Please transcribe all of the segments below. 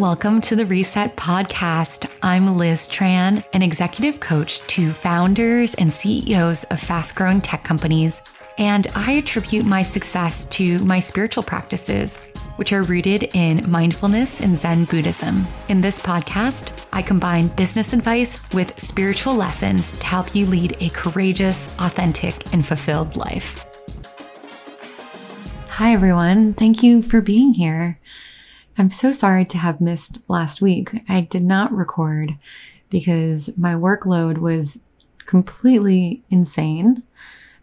Welcome to the Reset Podcast. I'm Liz Tran, an executive coach to founders and CEOs of fast growing tech companies. And I attribute my success to my spiritual practices, which are rooted in mindfulness and Zen Buddhism. In this podcast, I combine business advice with spiritual lessons to help you lead a courageous, authentic, and fulfilled life. Hi, everyone. Thank you for being here. I'm so sorry to have missed last week. I did not record because my workload was completely insane.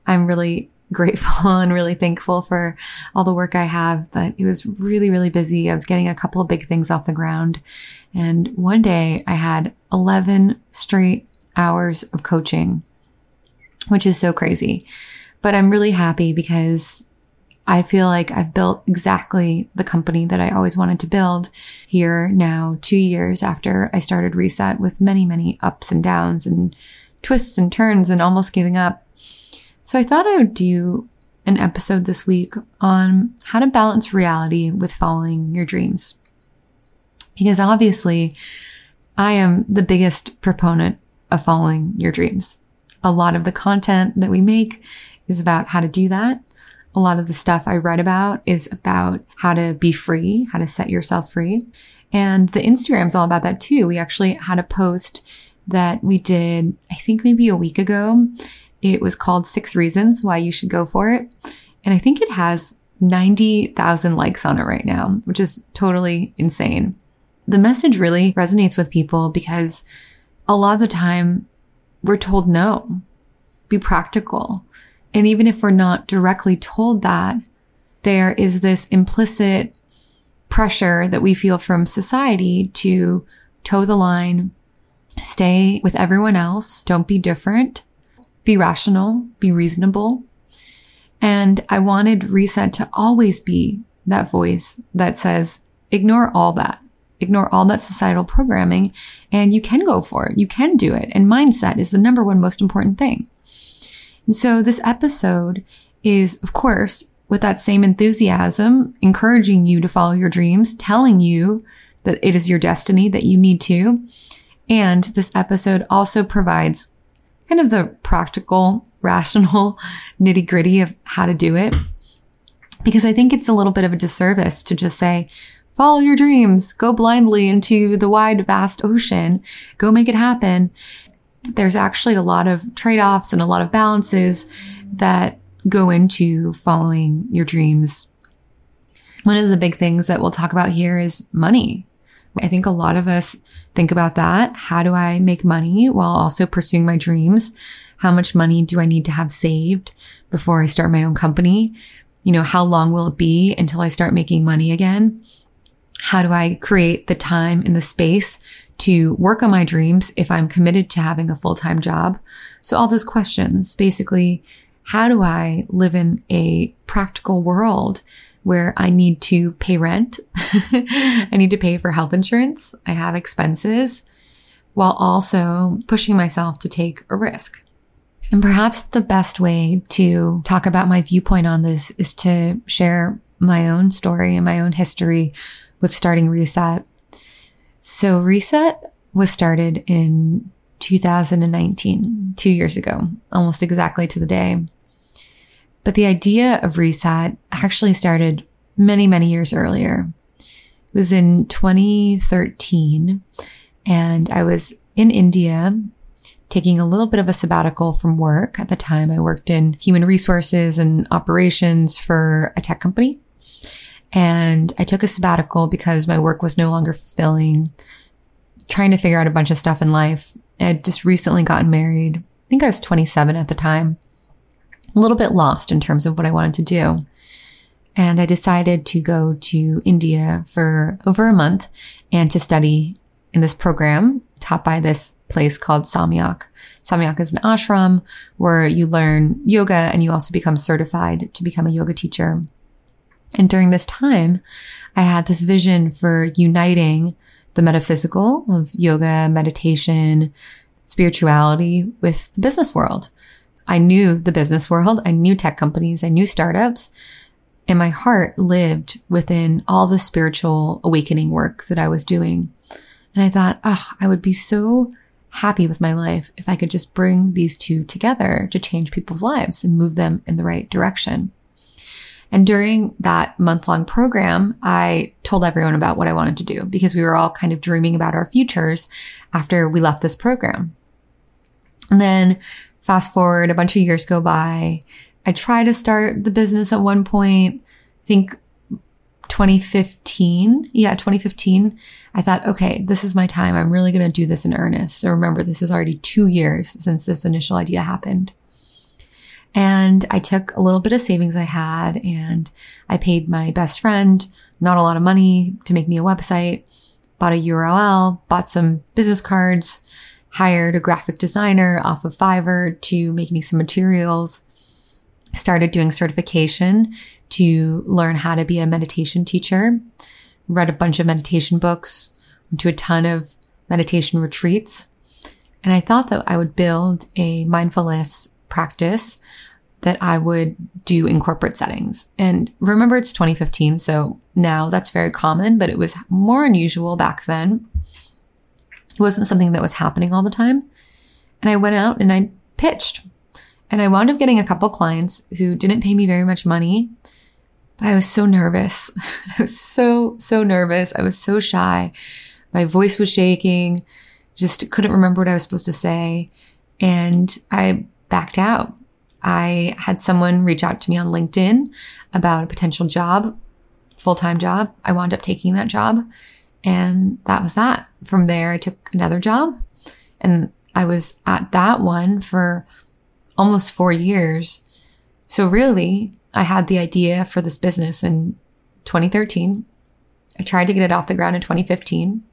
I'm really grateful and really thankful for all the work I have, but it was really, really busy. I was getting a couple of big things off the ground. And one day I had 11 straight hours of coaching, which is so crazy. But I'm really happy because I feel like I've built exactly the company that I always wanted to build here now, two years after I started Reset with many, many ups and downs and twists and turns and almost giving up. So I thought I would do an episode this week on how to balance reality with following your dreams. Because obviously, I am the biggest proponent of following your dreams. A lot of the content that we make is about how to do that. A lot of the stuff I read about is about how to be free, how to set yourself free. And the Instagram's all about that too. We actually had a post that we did, I think maybe a week ago. It was called Six Reasons Why You Should Go For It. And I think it has 90,000 likes on it right now, which is totally insane. The message really resonates with people because a lot of the time we're told no, be practical. And even if we're not directly told that, there is this implicit pressure that we feel from society to toe the line, stay with everyone else, don't be different, be rational, be reasonable. And I wanted Reset to always be that voice that says, ignore all that. Ignore all that societal programming and you can go for it. You can do it. And mindset is the number one most important thing. And so this episode is, of course, with that same enthusiasm, encouraging you to follow your dreams, telling you that it is your destiny, that you need to. And this episode also provides kind of the practical, rational nitty gritty of how to do it. Because I think it's a little bit of a disservice to just say, follow your dreams, go blindly into the wide, vast ocean, go make it happen there's actually a lot of trade offs and a lot of balances that go into following your dreams. One of the big things that we'll talk about here is money. I think a lot of us think about that. How do I make money while also pursuing my dreams? How much money do I need to have saved before I start my own company? You know, how long will it be until I start making money again? How do I create the time and the space to work on my dreams if I'm committed to having a full time job? So all those questions, basically, how do I live in a practical world where I need to pay rent? I need to pay for health insurance. I have expenses while also pushing myself to take a risk. And perhaps the best way to talk about my viewpoint on this is to share my own story and my own history with starting Reset. So Reset was started in 2019, two years ago, almost exactly to the day. But the idea of Reset actually started many, many years earlier. It was in 2013 and I was in India taking a little bit of a sabbatical from work. At the time, I worked in human resources and operations for a tech company. And I took a sabbatical because my work was no longer fulfilling, trying to figure out a bunch of stuff in life. I had just recently gotten married. I think I was 27 at the time, a little bit lost in terms of what I wanted to do. And I decided to go to India for over a month and to study in this program taught by this place called Samyak. Samyak is an ashram where you learn yoga and you also become certified to become a yoga teacher. And during this time, I had this vision for uniting the metaphysical of yoga, meditation, spirituality with the business world. I knew the business world. I knew tech companies. I knew startups. And my heart lived within all the spiritual awakening work that I was doing. And I thought, oh, I would be so happy with my life if I could just bring these two together to change people's lives and move them in the right direction. And during that month long program, I told everyone about what I wanted to do because we were all kind of dreaming about our futures after we left this program. And then fast forward a bunch of years go by. I try to start the business at one point. I think 2015. Yeah, 2015. I thought, okay, this is my time. I'm really going to do this in earnest. So remember, this is already two years since this initial idea happened. And I took a little bit of savings I had and I paid my best friend not a lot of money to make me a website, bought a URL, bought some business cards, hired a graphic designer off of Fiverr to make me some materials, started doing certification to learn how to be a meditation teacher, read a bunch of meditation books, went to a ton of meditation retreats. And I thought that I would build a mindfulness practice that I would do in corporate settings. And remember, it's 2015. So now that's very common, but it was more unusual back then. It wasn't something that was happening all the time. And I went out and I pitched and I wound up getting a couple clients who didn't pay me very much money. But I was so nervous. I was so, so nervous. I was so shy. My voice was shaking, just couldn't remember what I was supposed to say. And I backed out. I had someone reach out to me on LinkedIn about a potential job, full time job. I wound up taking that job. And that was that. From there, I took another job and I was at that one for almost four years. So really, I had the idea for this business in 2013. I tried to get it off the ground in 2015.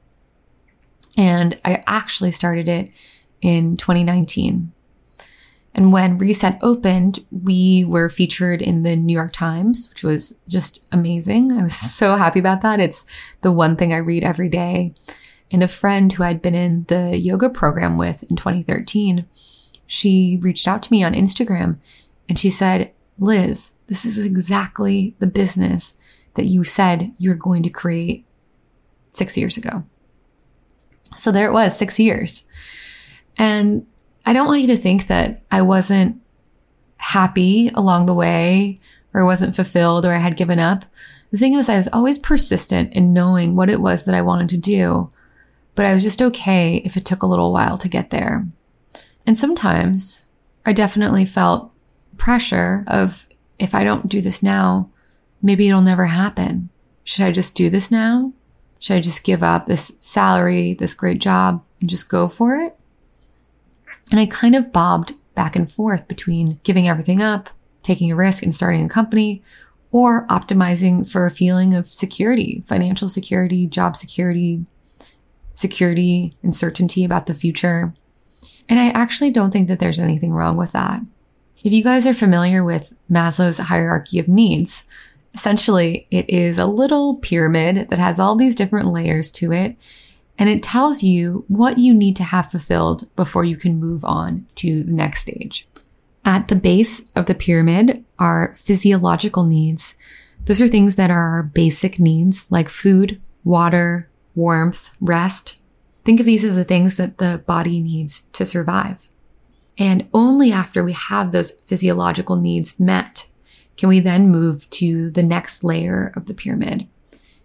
And I actually started it in 2019. And when Reset opened, we were featured in the New York Times, which was just amazing. I was so happy about that. It's the one thing I read every day. And a friend who I'd been in the yoga program with in 2013, she reached out to me on Instagram and she said, Liz, this is exactly the business that you said you were going to create six years ago. So there it was, six years. And I don't want you to think that I wasn't happy along the way or wasn't fulfilled or I had given up. The thing was, I was always persistent in knowing what it was that I wanted to do, but I was just okay if it took a little while to get there. And sometimes I definitely felt pressure of if I don't do this now, maybe it'll never happen. Should I just do this now? Should I just give up this salary, this great job and just go for it? And I kind of bobbed back and forth between giving everything up, taking a risk and starting a company, or optimizing for a feeling of security, financial security, job security, security and certainty about the future. And I actually don't think that there's anything wrong with that. If you guys are familiar with Maslow's hierarchy of needs, essentially it is a little pyramid that has all these different layers to it and it tells you what you need to have fulfilled before you can move on to the next stage. At the base of the pyramid are physiological needs. Those are things that are our basic needs like food, water, warmth, rest. Think of these as the things that the body needs to survive. And only after we have those physiological needs met can we then move to the next layer of the pyramid.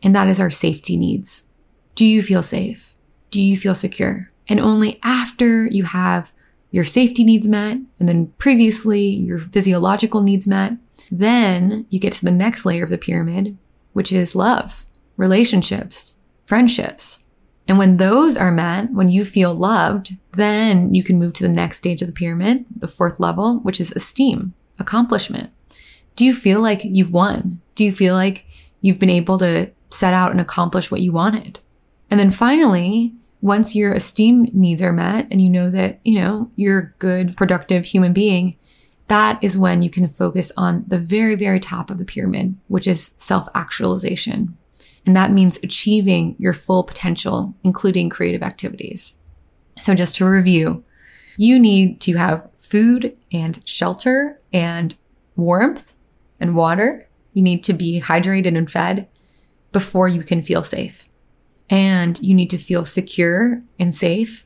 And that is our safety needs. Do you feel safe? Do you feel secure? And only after you have your safety needs met and then previously your physiological needs met, then you get to the next layer of the pyramid, which is love, relationships, friendships. And when those are met, when you feel loved, then you can move to the next stage of the pyramid, the fourth level, which is esteem, accomplishment. Do you feel like you've won? Do you feel like you've been able to set out and accomplish what you wanted? And then finally, once your esteem needs are met and you know that, you know, you're a good, productive human being, that is when you can focus on the very, very top of the pyramid, which is self actualization. And that means achieving your full potential, including creative activities. So just to review, you need to have food and shelter and warmth and water. You need to be hydrated and fed before you can feel safe. And you need to feel secure and safe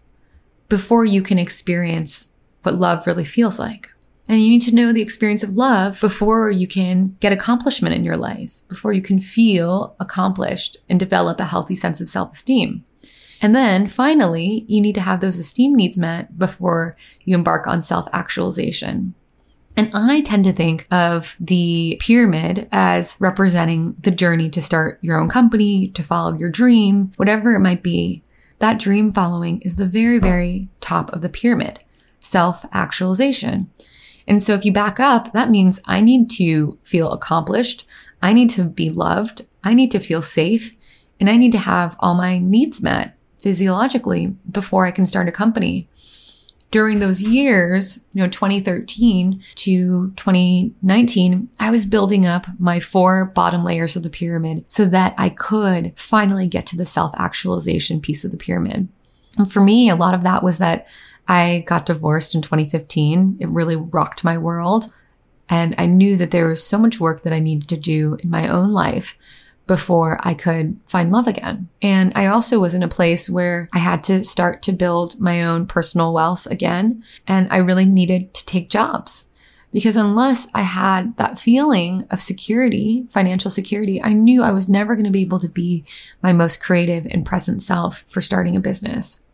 before you can experience what love really feels like. And you need to know the experience of love before you can get accomplishment in your life, before you can feel accomplished and develop a healthy sense of self esteem. And then finally, you need to have those esteem needs met before you embark on self actualization. And I tend to think of the pyramid as representing the journey to start your own company, to follow your dream, whatever it might be. That dream following is the very, very top of the pyramid, self actualization. And so if you back up, that means I need to feel accomplished. I need to be loved. I need to feel safe and I need to have all my needs met physiologically before I can start a company. During those years, you know, 2013 to 2019, I was building up my four bottom layers of the pyramid so that I could finally get to the self actualization piece of the pyramid. And for me, a lot of that was that I got divorced in 2015. It really rocked my world. And I knew that there was so much work that I needed to do in my own life before I could find love again. And I also was in a place where I had to start to build my own personal wealth again. And I really needed to take jobs because unless I had that feeling of security, financial security, I knew I was never going to be able to be my most creative and present self for starting a business.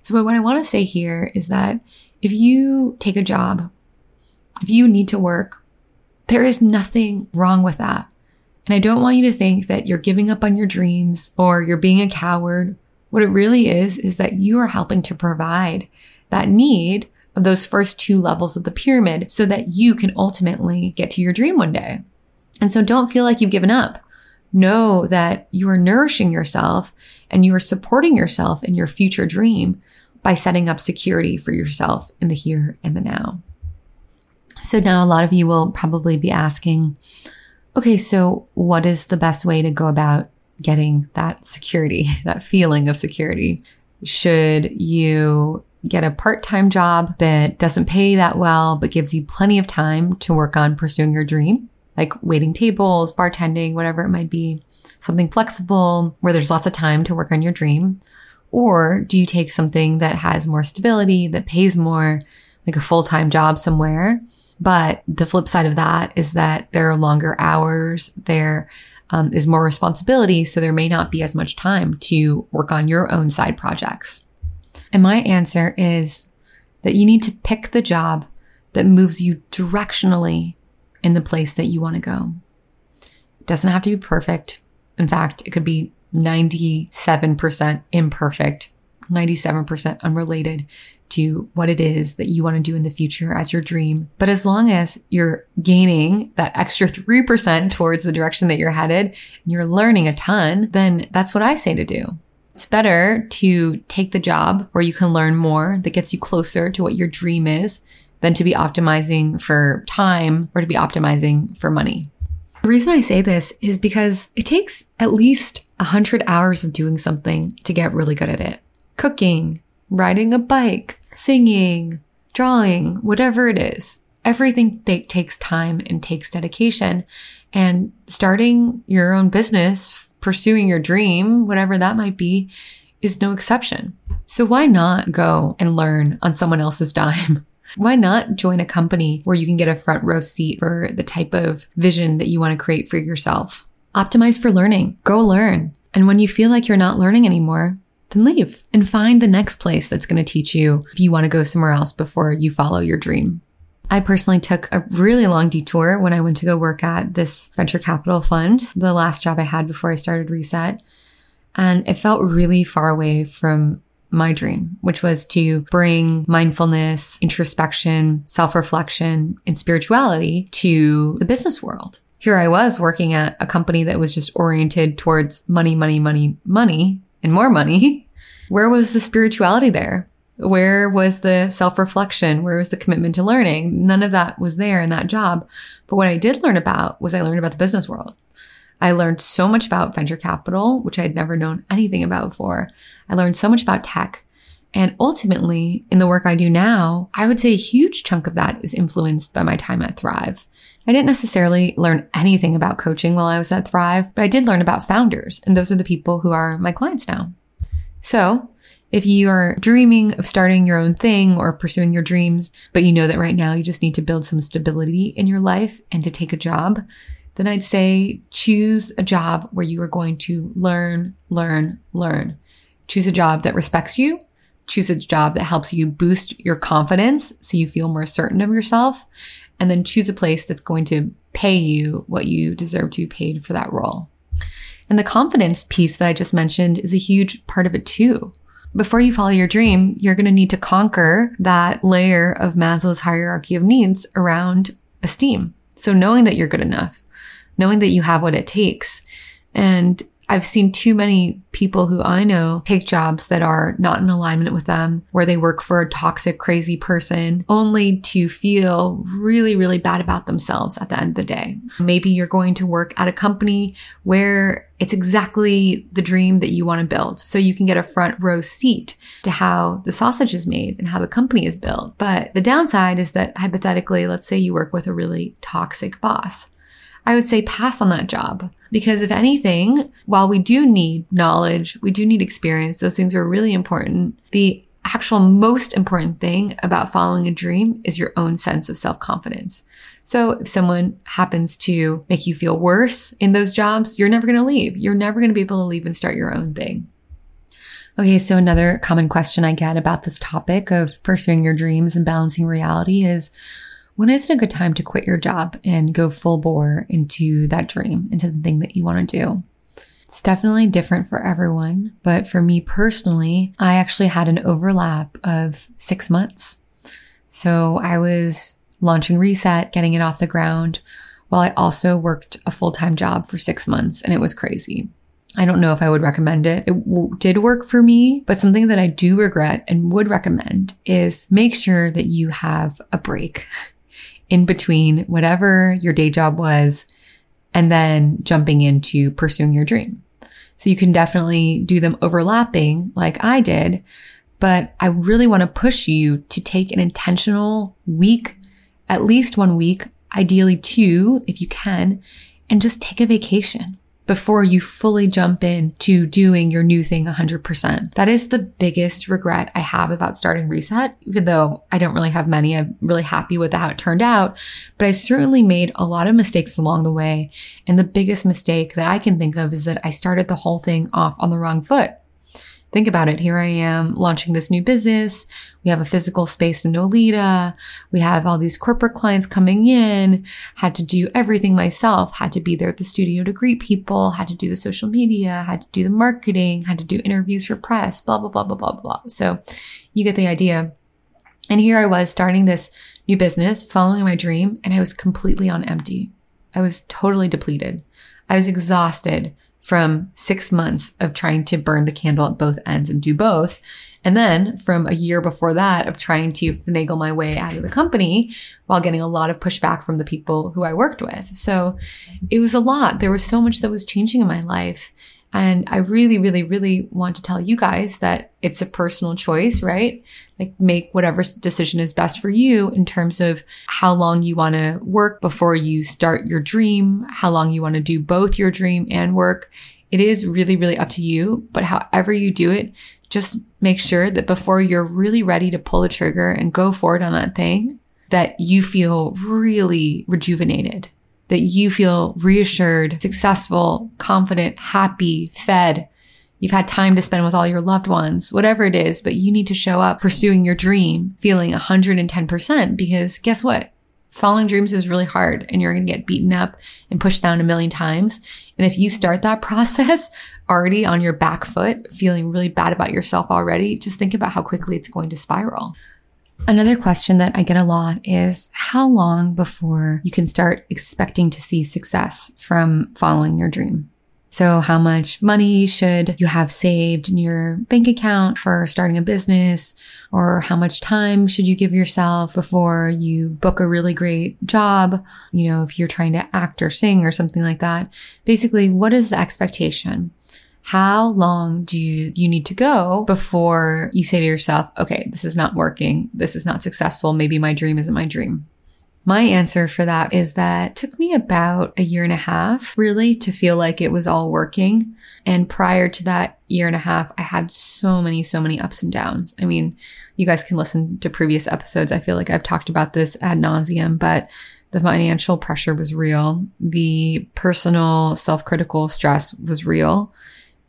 So what I want to say here is that if you take a job, if you need to work, there is nothing wrong with that. And I don't want you to think that you're giving up on your dreams or you're being a coward. What it really is, is that you are helping to provide that need of those first two levels of the pyramid so that you can ultimately get to your dream one day. And so don't feel like you've given up. Know that you are nourishing yourself and you are supporting yourself in your future dream by setting up security for yourself in the here and the now. So now a lot of you will probably be asking, okay, so what is the best way to go about getting that security, that feeling of security? Should you get a part-time job that doesn't pay that well, but gives you plenty of time to work on pursuing your dream? Like waiting tables, bartending, whatever it might be, something flexible where there's lots of time to work on your dream. Or do you take something that has more stability, that pays more, like a full-time job somewhere? But the flip side of that is that there are longer hours. There um, is more responsibility. So there may not be as much time to work on your own side projects. And my answer is that you need to pick the job that moves you directionally in the place that you want to go. It doesn't have to be perfect. In fact, it could be 97% imperfect, 97% unrelated to what it is that you want to do in the future as your dream. But as long as you're gaining that extra 3% towards the direction that you're headed and you're learning a ton, then that's what I say to do. It's better to take the job where you can learn more that gets you closer to what your dream is than to be optimizing for time or to be optimizing for money. The reason I say this is because it takes at least 100 hours of doing something to get really good at it. Cooking, riding a bike, singing, drawing, whatever it is. Everything th- takes time and takes dedication. And starting your own business, pursuing your dream, whatever that might be, is no exception. So why not go and learn on someone else's dime? Why not join a company where you can get a front row seat for the type of vision that you want to create for yourself? Optimize for learning. Go learn. And when you feel like you're not learning anymore, then leave and find the next place that's going to teach you if you want to go somewhere else before you follow your dream. I personally took a really long detour when I went to go work at this venture capital fund, the last job I had before I started Reset. And it felt really far away from my dream, which was to bring mindfulness, introspection, self reflection, and spirituality to the business world. Here I was working at a company that was just oriented towards money, money, money, money, and more money. Where was the spirituality there? Where was the self reflection? Where was the commitment to learning? None of that was there in that job. But what I did learn about was I learned about the business world. I learned so much about venture capital, which I had never known anything about before. I learned so much about tech And ultimately, in the work I do now, I would say a huge chunk of that is influenced by my time at Thrive. I didn't necessarily learn anything about coaching while I was at Thrive, but I did learn about founders, and those are the people who are my clients now. So, if you are dreaming of starting your own thing or pursuing your dreams, but you know that right now you just need to build some stability in your life and to take a job, then I'd say choose a job where you are going to learn, learn, learn. Choose a job that respects you. Choose a job that helps you boost your confidence so you feel more certain of yourself. And then choose a place that's going to pay you what you deserve to be paid for that role. And the confidence piece that I just mentioned is a huge part of it too. Before you follow your dream, you're going to need to conquer that layer of Maslow's hierarchy of needs around esteem. So knowing that you're good enough, knowing that you have what it takes. And I've seen too many people who I know take jobs that are not in alignment with them, where they work for a toxic, crazy person, only to feel really, really bad about themselves at the end of the day. Maybe you're going to work at a company where it's exactly the dream that you want to build. So you can get a front row seat to how the sausage is made and how the company is built. But the downside is that hypothetically, let's say you work with a really toxic boss. I would say pass on that job. Because if anything, while we do need knowledge, we do need experience, those things are really important. The actual most important thing about following a dream is your own sense of self confidence. So if someone happens to make you feel worse in those jobs, you're never going to leave. You're never going to be able to leave and start your own thing. Okay, so another common question I get about this topic of pursuing your dreams and balancing reality is when is it a good time to quit your job and go full bore into that dream, into the thing that you want to do? It's definitely different for everyone, but for me personally, I actually had an overlap of six months. So I was launching Reset, getting it off the ground, while I also worked a full time job for six months, and it was crazy. I don't know if I would recommend it. It w- did work for me, but something that I do regret and would recommend is make sure that you have a break in between whatever your day job was and then jumping into pursuing your dream. So you can definitely do them overlapping like I did, but I really want to push you to take an intentional week, at least one week, ideally two if you can, and just take a vacation before you fully jump in to doing your new thing 100%. That is the biggest regret I have about starting Reset, even though I don't really have many. I'm really happy with how it turned out, but I certainly made a lot of mistakes along the way. And the biggest mistake that I can think of is that I started the whole thing off on the wrong foot. Think about it. Here I am launching this new business. We have a physical space in Nolita. We have all these corporate clients coming in, had to do everything myself, had to be there at the studio to greet people, had to do the social media, had to do the marketing, had to do interviews for press, blah, blah, blah, blah, blah, blah. So you get the idea. And here I was starting this new business, following my dream, and I was completely on empty. I was totally depleted. I was exhausted from six months of trying to burn the candle at both ends and do both. And then from a year before that of trying to finagle my way out of the company while getting a lot of pushback from the people who I worked with. So it was a lot. There was so much that was changing in my life. And I really, really, really want to tell you guys that it's a personal choice, right? Like make whatever decision is best for you in terms of how long you want to work before you start your dream, how long you want to do both your dream and work. It is really, really up to you, but however you do it, just make sure that before you're really ready to pull the trigger and go forward on that thing, that you feel really rejuvenated that you feel reassured, successful, confident, happy, fed. You've had time to spend with all your loved ones, whatever it is, but you need to show up pursuing your dream, feeling 110% because guess what? Following dreams is really hard and you're going to get beaten up and pushed down a million times. And if you start that process already on your back foot, feeling really bad about yourself already, just think about how quickly it's going to spiral. Another question that I get a lot is how long before you can start expecting to see success from following your dream? So how much money should you have saved in your bank account for starting a business? Or how much time should you give yourself before you book a really great job? You know, if you're trying to act or sing or something like that. Basically, what is the expectation? How long do you, you need to go before you say to yourself, okay, this is not working. This is not successful. Maybe my dream isn't my dream. My answer for that is that took me about a year and a half really to feel like it was all working. And prior to that year and a half, I had so many, so many ups and downs. I mean, you guys can listen to previous episodes. I feel like I've talked about this ad nauseum, but the financial pressure was real. The personal self critical stress was real.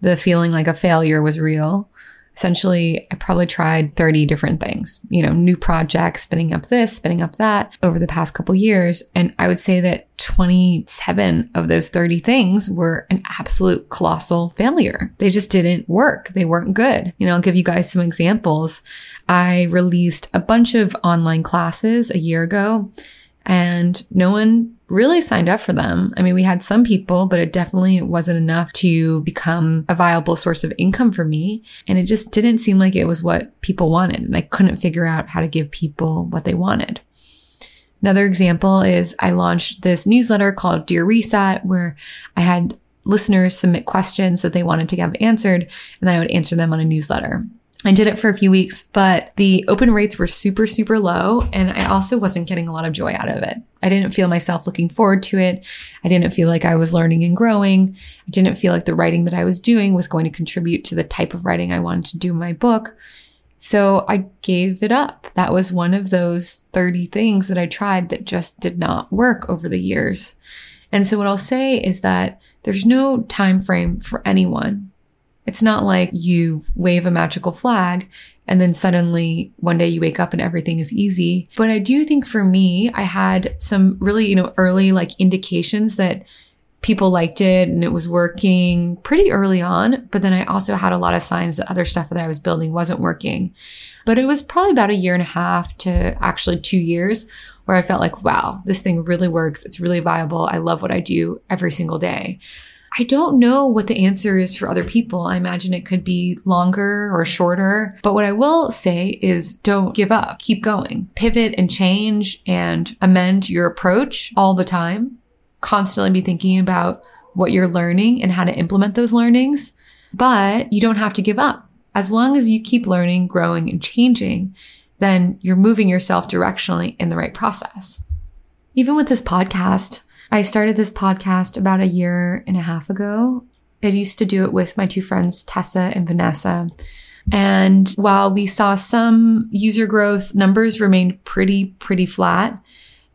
The feeling like a failure was real essentially I probably tried 30 different things, you know, new projects, spinning up this, spinning up that over the past couple years. And I would say that 27 of those 30 things were an absolute colossal failure. They just didn't work. They weren't good. You know, I'll give you guys some examples. I released a bunch of online classes a year ago and no one really signed up for them. I mean, we had some people, but it definitely wasn't enough to become a viable source of income for me. And it just didn't seem like it was what people wanted. And I couldn't figure out how to give people what they wanted. Another example is I launched this newsletter called Dear Reset, where I had listeners submit questions that they wanted to have answered, and I would answer them on a newsletter. I did it for a few weeks, but the open rates were super, super low. And I also wasn't getting a lot of joy out of it. I didn't feel myself looking forward to it. I didn't feel like I was learning and growing. I didn't feel like the writing that I was doing was going to contribute to the type of writing I wanted to do in my book. So I gave it up. That was one of those 30 things that I tried that just did not work over the years. And so what I'll say is that there's no time frame for anyone it's not like you wave a magical flag and then suddenly one day you wake up and everything is easy. But I do think for me, I had some really, you know, early like indications that people liked it and it was working pretty early on. But then I also had a lot of signs that other stuff that I was building wasn't working. But it was probably about a year and a half to actually two years where I felt like, wow, this thing really works. It's really viable. I love what I do every single day. I don't know what the answer is for other people. I imagine it could be longer or shorter. But what I will say is don't give up. Keep going. Pivot and change and amend your approach all the time. Constantly be thinking about what you're learning and how to implement those learnings. But you don't have to give up. As long as you keep learning, growing, and changing, then you're moving yourself directionally in the right process. Even with this podcast, I started this podcast about a year and a half ago. I used to do it with my two friends, Tessa and Vanessa. And while we saw some user growth, numbers remained pretty, pretty flat.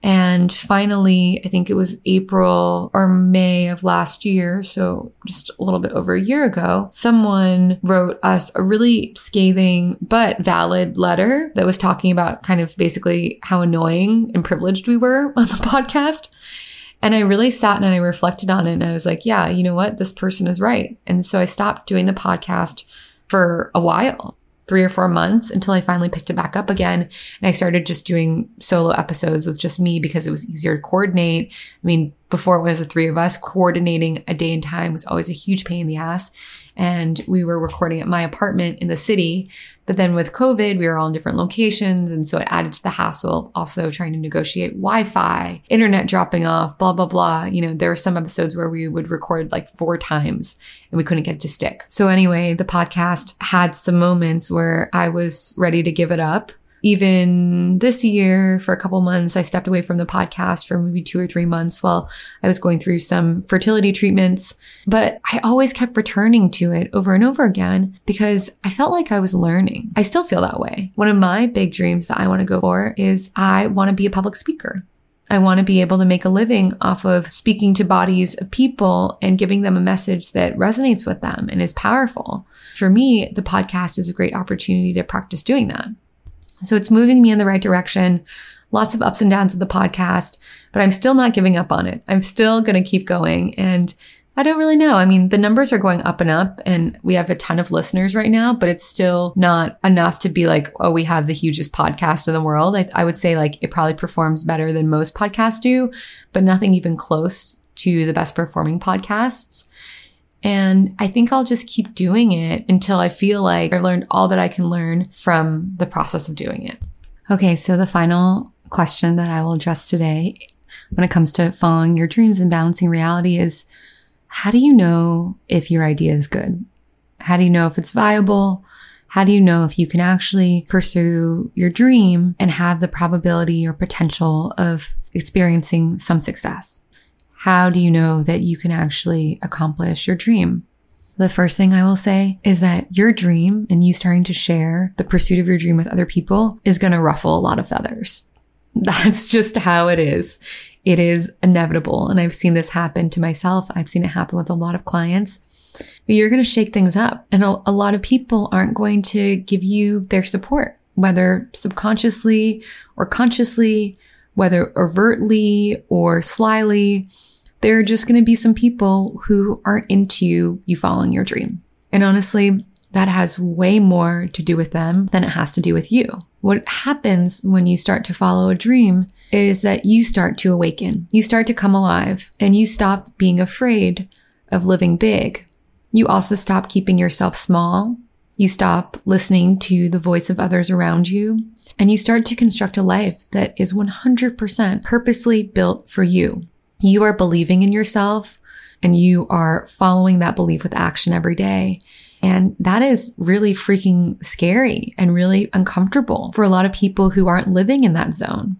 And finally, I think it was April or May of last year, so just a little bit over a year ago, someone wrote us a really scathing but valid letter that was talking about kind of basically how annoying and privileged we were on the podcast. And I really sat and I reflected on it and I was like, yeah, you know what? This person is right. And so I stopped doing the podcast for a while, three or four months until I finally picked it back up again. And I started just doing solo episodes with just me because it was easier to coordinate. I mean, before it was the three of us, coordinating a day and time was always a huge pain in the ass. And we were recording at my apartment in the city but then with COVID, we were all in different locations. And so it added to the hassle, also trying to negotiate Wi Fi, internet dropping off, blah, blah, blah. You know, there were some episodes where we would record like four times and we couldn't get to stick. So anyway, the podcast had some moments where I was ready to give it up even this year for a couple months i stepped away from the podcast for maybe two or three months while i was going through some fertility treatments but i always kept returning to it over and over again because i felt like i was learning i still feel that way one of my big dreams that i want to go for is i want to be a public speaker I want to be able to make a living off of speaking to bodies of people and giving them a message that resonates with them and is powerful. For me, the podcast is a great opportunity to practice doing that. So it's moving me in the right direction. Lots of ups and downs with the podcast, but I'm still not giving up on it. I'm still going to keep going. And I don't really know. I mean, the numbers are going up and up and we have a ton of listeners right now, but it's still not enough to be like, oh, we have the hugest podcast in the world. I, I would say like it probably performs better than most podcasts do, but nothing even close to the best performing podcasts. And I think I'll just keep doing it until I feel like I've learned all that I can learn from the process of doing it. Okay, so the final question that I will address today when it comes to following your dreams and balancing reality is how do you know if your idea is good? How do you know if it's viable? How do you know if you can actually pursue your dream and have the probability or potential of experiencing some success? How do you know that you can actually accomplish your dream? The first thing I will say is that your dream and you starting to share the pursuit of your dream with other people is going to ruffle a lot of feathers. That's just how it is. It is inevitable. And I've seen this happen to myself. I've seen it happen with a lot of clients. You're going to shake things up and a lot of people aren't going to give you their support, whether subconsciously or consciously, whether overtly or slyly there are just going to be some people who aren't into you following your dream. And honestly, that has way more to do with them than it has to do with you. What happens when you start to follow a dream is that you start to awaken. You start to come alive and you stop being afraid of living big. You also stop keeping yourself small. You stop listening to the voice of others around you and you start to construct a life that is 100% purposely built for you you are believing in yourself and you are following that belief with action every day. And that is really freaking scary and really uncomfortable for a lot of people who aren't living in that zone.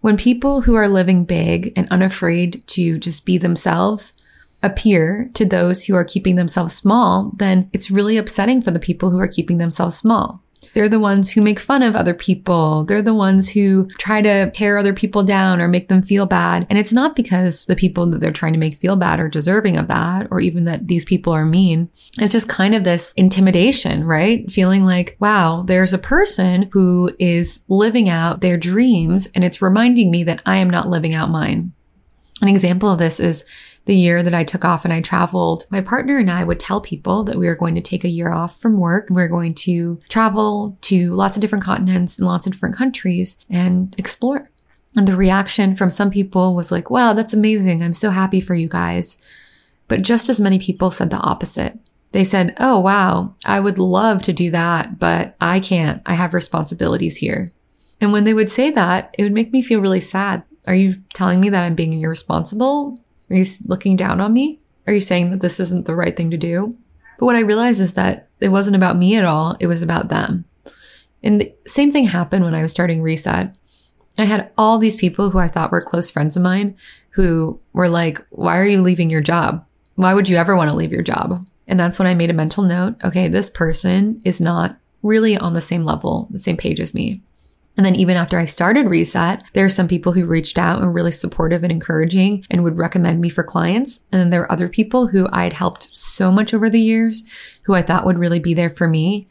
When people who are living big and unafraid to just be themselves appear to those who are keeping themselves small, then it's really upsetting for the people who are keeping themselves small. They're the ones who make fun of other people. They're the ones who try to tear other people down or make them feel bad. And it's not because the people that they're trying to make feel bad are deserving of that or even that these people are mean. It's just kind of this intimidation, right? Feeling like, wow, there's a person who is living out their dreams and it's reminding me that I am not living out mine. An example of this is the year that I took off and I traveled, my partner and I would tell people that we were going to take a year off from work. We are going to travel to lots of different continents and lots of different countries and explore. And the reaction from some people was like, wow, that's amazing. I'm so happy for you guys. But just as many people said the opposite. They said, Oh, wow, I would love to do that, but I can't. I have responsibilities here. And when they would say that, it would make me feel really sad. Are you telling me that I'm being irresponsible? Are you looking down on me? Are you saying that this isn't the right thing to do? But what I realized is that it wasn't about me at all. It was about them. And the same thing happened when I was starting Reset. I had all these people who I thought were close friends of mine who were like, why are you leaving your job? Why would you ever want to leave your job? And that's when I made a mental note. Okay, this person is not really on the same level, the same page as me. And then even after I started Reset, there are some people who reached out and were really supportive and encouraging and would recommend me for clients. And then there are other people who I had helped so much over the years who I thought would really be there for me.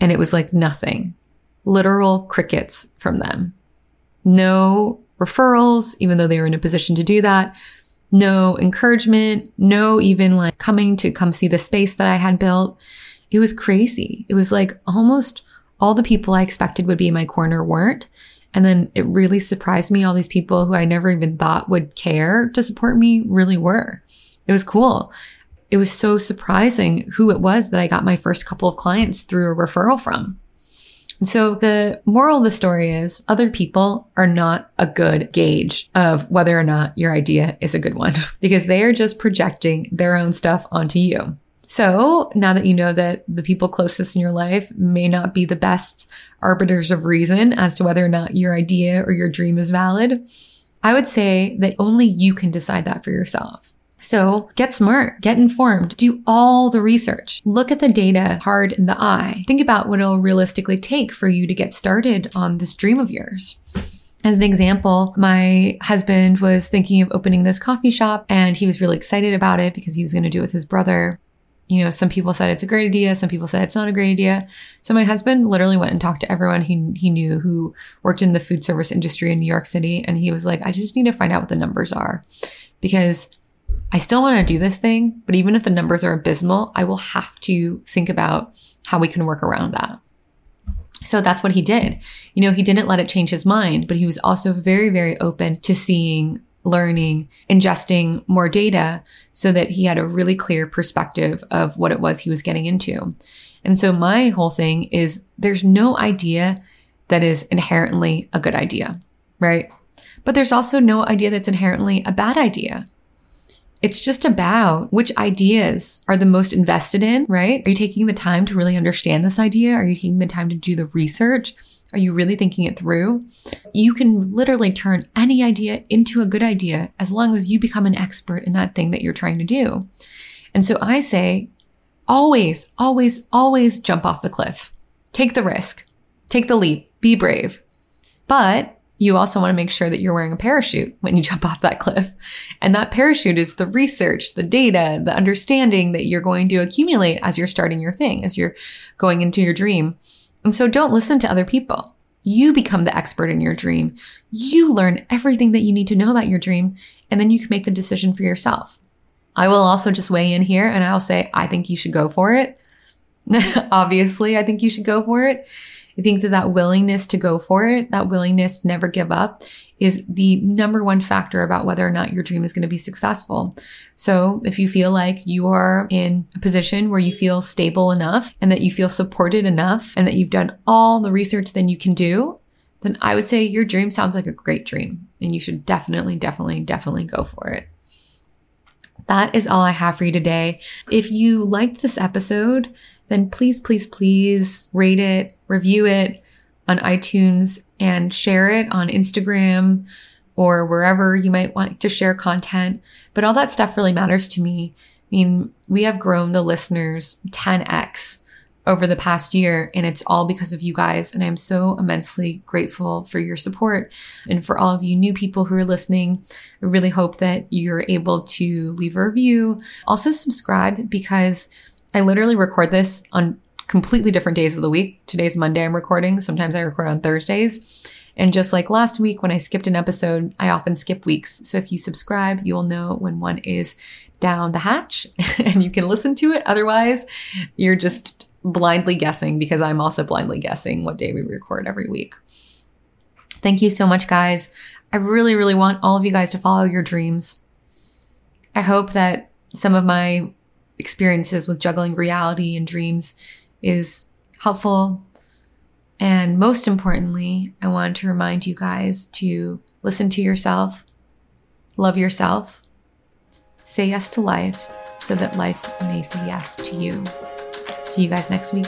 And it was like nothing, literal crickets from them. No referrals, even though they were in a position to do that. No encouragement, no even like coming to come see the space that I had built. It was crazy. It was like almost all the people I expected would be in my corner weren't. And then it really surprised me. All these people who I never even thought would care to support me really were. It was cool. It was so surprising who it was that I got my first couple of clients through a referral from. And so the moral of the story is other people are not a good gauge of whether or not your idea is a good one because they are just projecting their own stuff onto you. So now that you know that the people closest in your life may not be the best arbiters of reason as to whether or not your idea or your dream is valid, I would say that only you can decide that for yourself. So get smart, get informed, do all the research, look at the data hard in the eye. Think about what it'll realistically take for you to get started on this dream of yours. As an example, my husband was thinking of opening this coffee shop and he was really excited about it because he was going to do it with his brother you know, some people said it's a great idea. Some people said it's not a great idea. So my husband literally went and talked to everyone he, he knew who worked in the food service industry in New York City. And he was like, I just need to find out what the numbers are because I still want to do this thing. But even if the numbers are abysmal, I will have to think about how we can work around that. So that's what he did. You know, he didn't let it change his mind, but he was also very, very open to seeing learning, ingesting more data so that he had a really clear perspective of what it was he was getting into. And so my whole thing is there's no idea that is inherently a good idea, right? But there's also no idea that's inherently a bad idea. It's just about which ideas are the most invested in, right? Are you taking the time to really understand this idea? Are you taking the time to do the research? Are you really thinking it through? You can literally turn any idea into a good idea as long as you become an expert in that thing that you're trying to do. And so I say, always, always, always jump off the cliff. Take the risk. Take the leap. Be brave. But you also want to make sure that you're wearing a parachute when you jump off that cliff. And that parachute is the research, the data, the understanding that you're going to accumulate as you're starting your thing, as you're going into your dream. And so don't listen to other people. You become the expert in your dream. You learn everything that you need to know about your dream, and then you can make the decision for yourself. I will also just weigh in here and I'll say, I think you should go for it. Obviously, I think you should go for it. I think that that willingness to go for it, that willingness to never give up is the number one factor about whether or not your dream is going to be successful. So if you feel like you are in a position where you feel stable enough and that you feel supported enough and that you've done all the research that you can do, then I would say your dream sounds like a great dream and you should definitely, definitely, definitely go for it. That is all I have for you today. If you liked this episode, then please, please, please rate it, review it on iTunes and share it on Instagram or wherever you might want to share content. But all that stuff really matters to me. I mean, we have grown the listeners 10x over the past year, and it's all because of you guys. And I'm so immensely grateful for your support and for all of you new people who are listening. I really hope that you're able to leave a review. Also, subscribe because I literally record this on completely different days of the week. Today's Monday, I'm recording. Sometimes I record on Thursdays. And just like last week when I skipped an episode, I often skip weeks. So if you subscribe, you will know when one is down the hatch and you can listen to it. Otherwise, you're just blindly guessing because I'm also blindly guessing what day we record every week. Thank you so much, guys. I really, really want all of you guys to follow your dreams. I hope that some of my experiences with juggling reality and dreams is helpful. And most importantly, I want to remind you guys to listen to yourself, love yourself, say yes to life so that life may say yes to you. See you guys next week.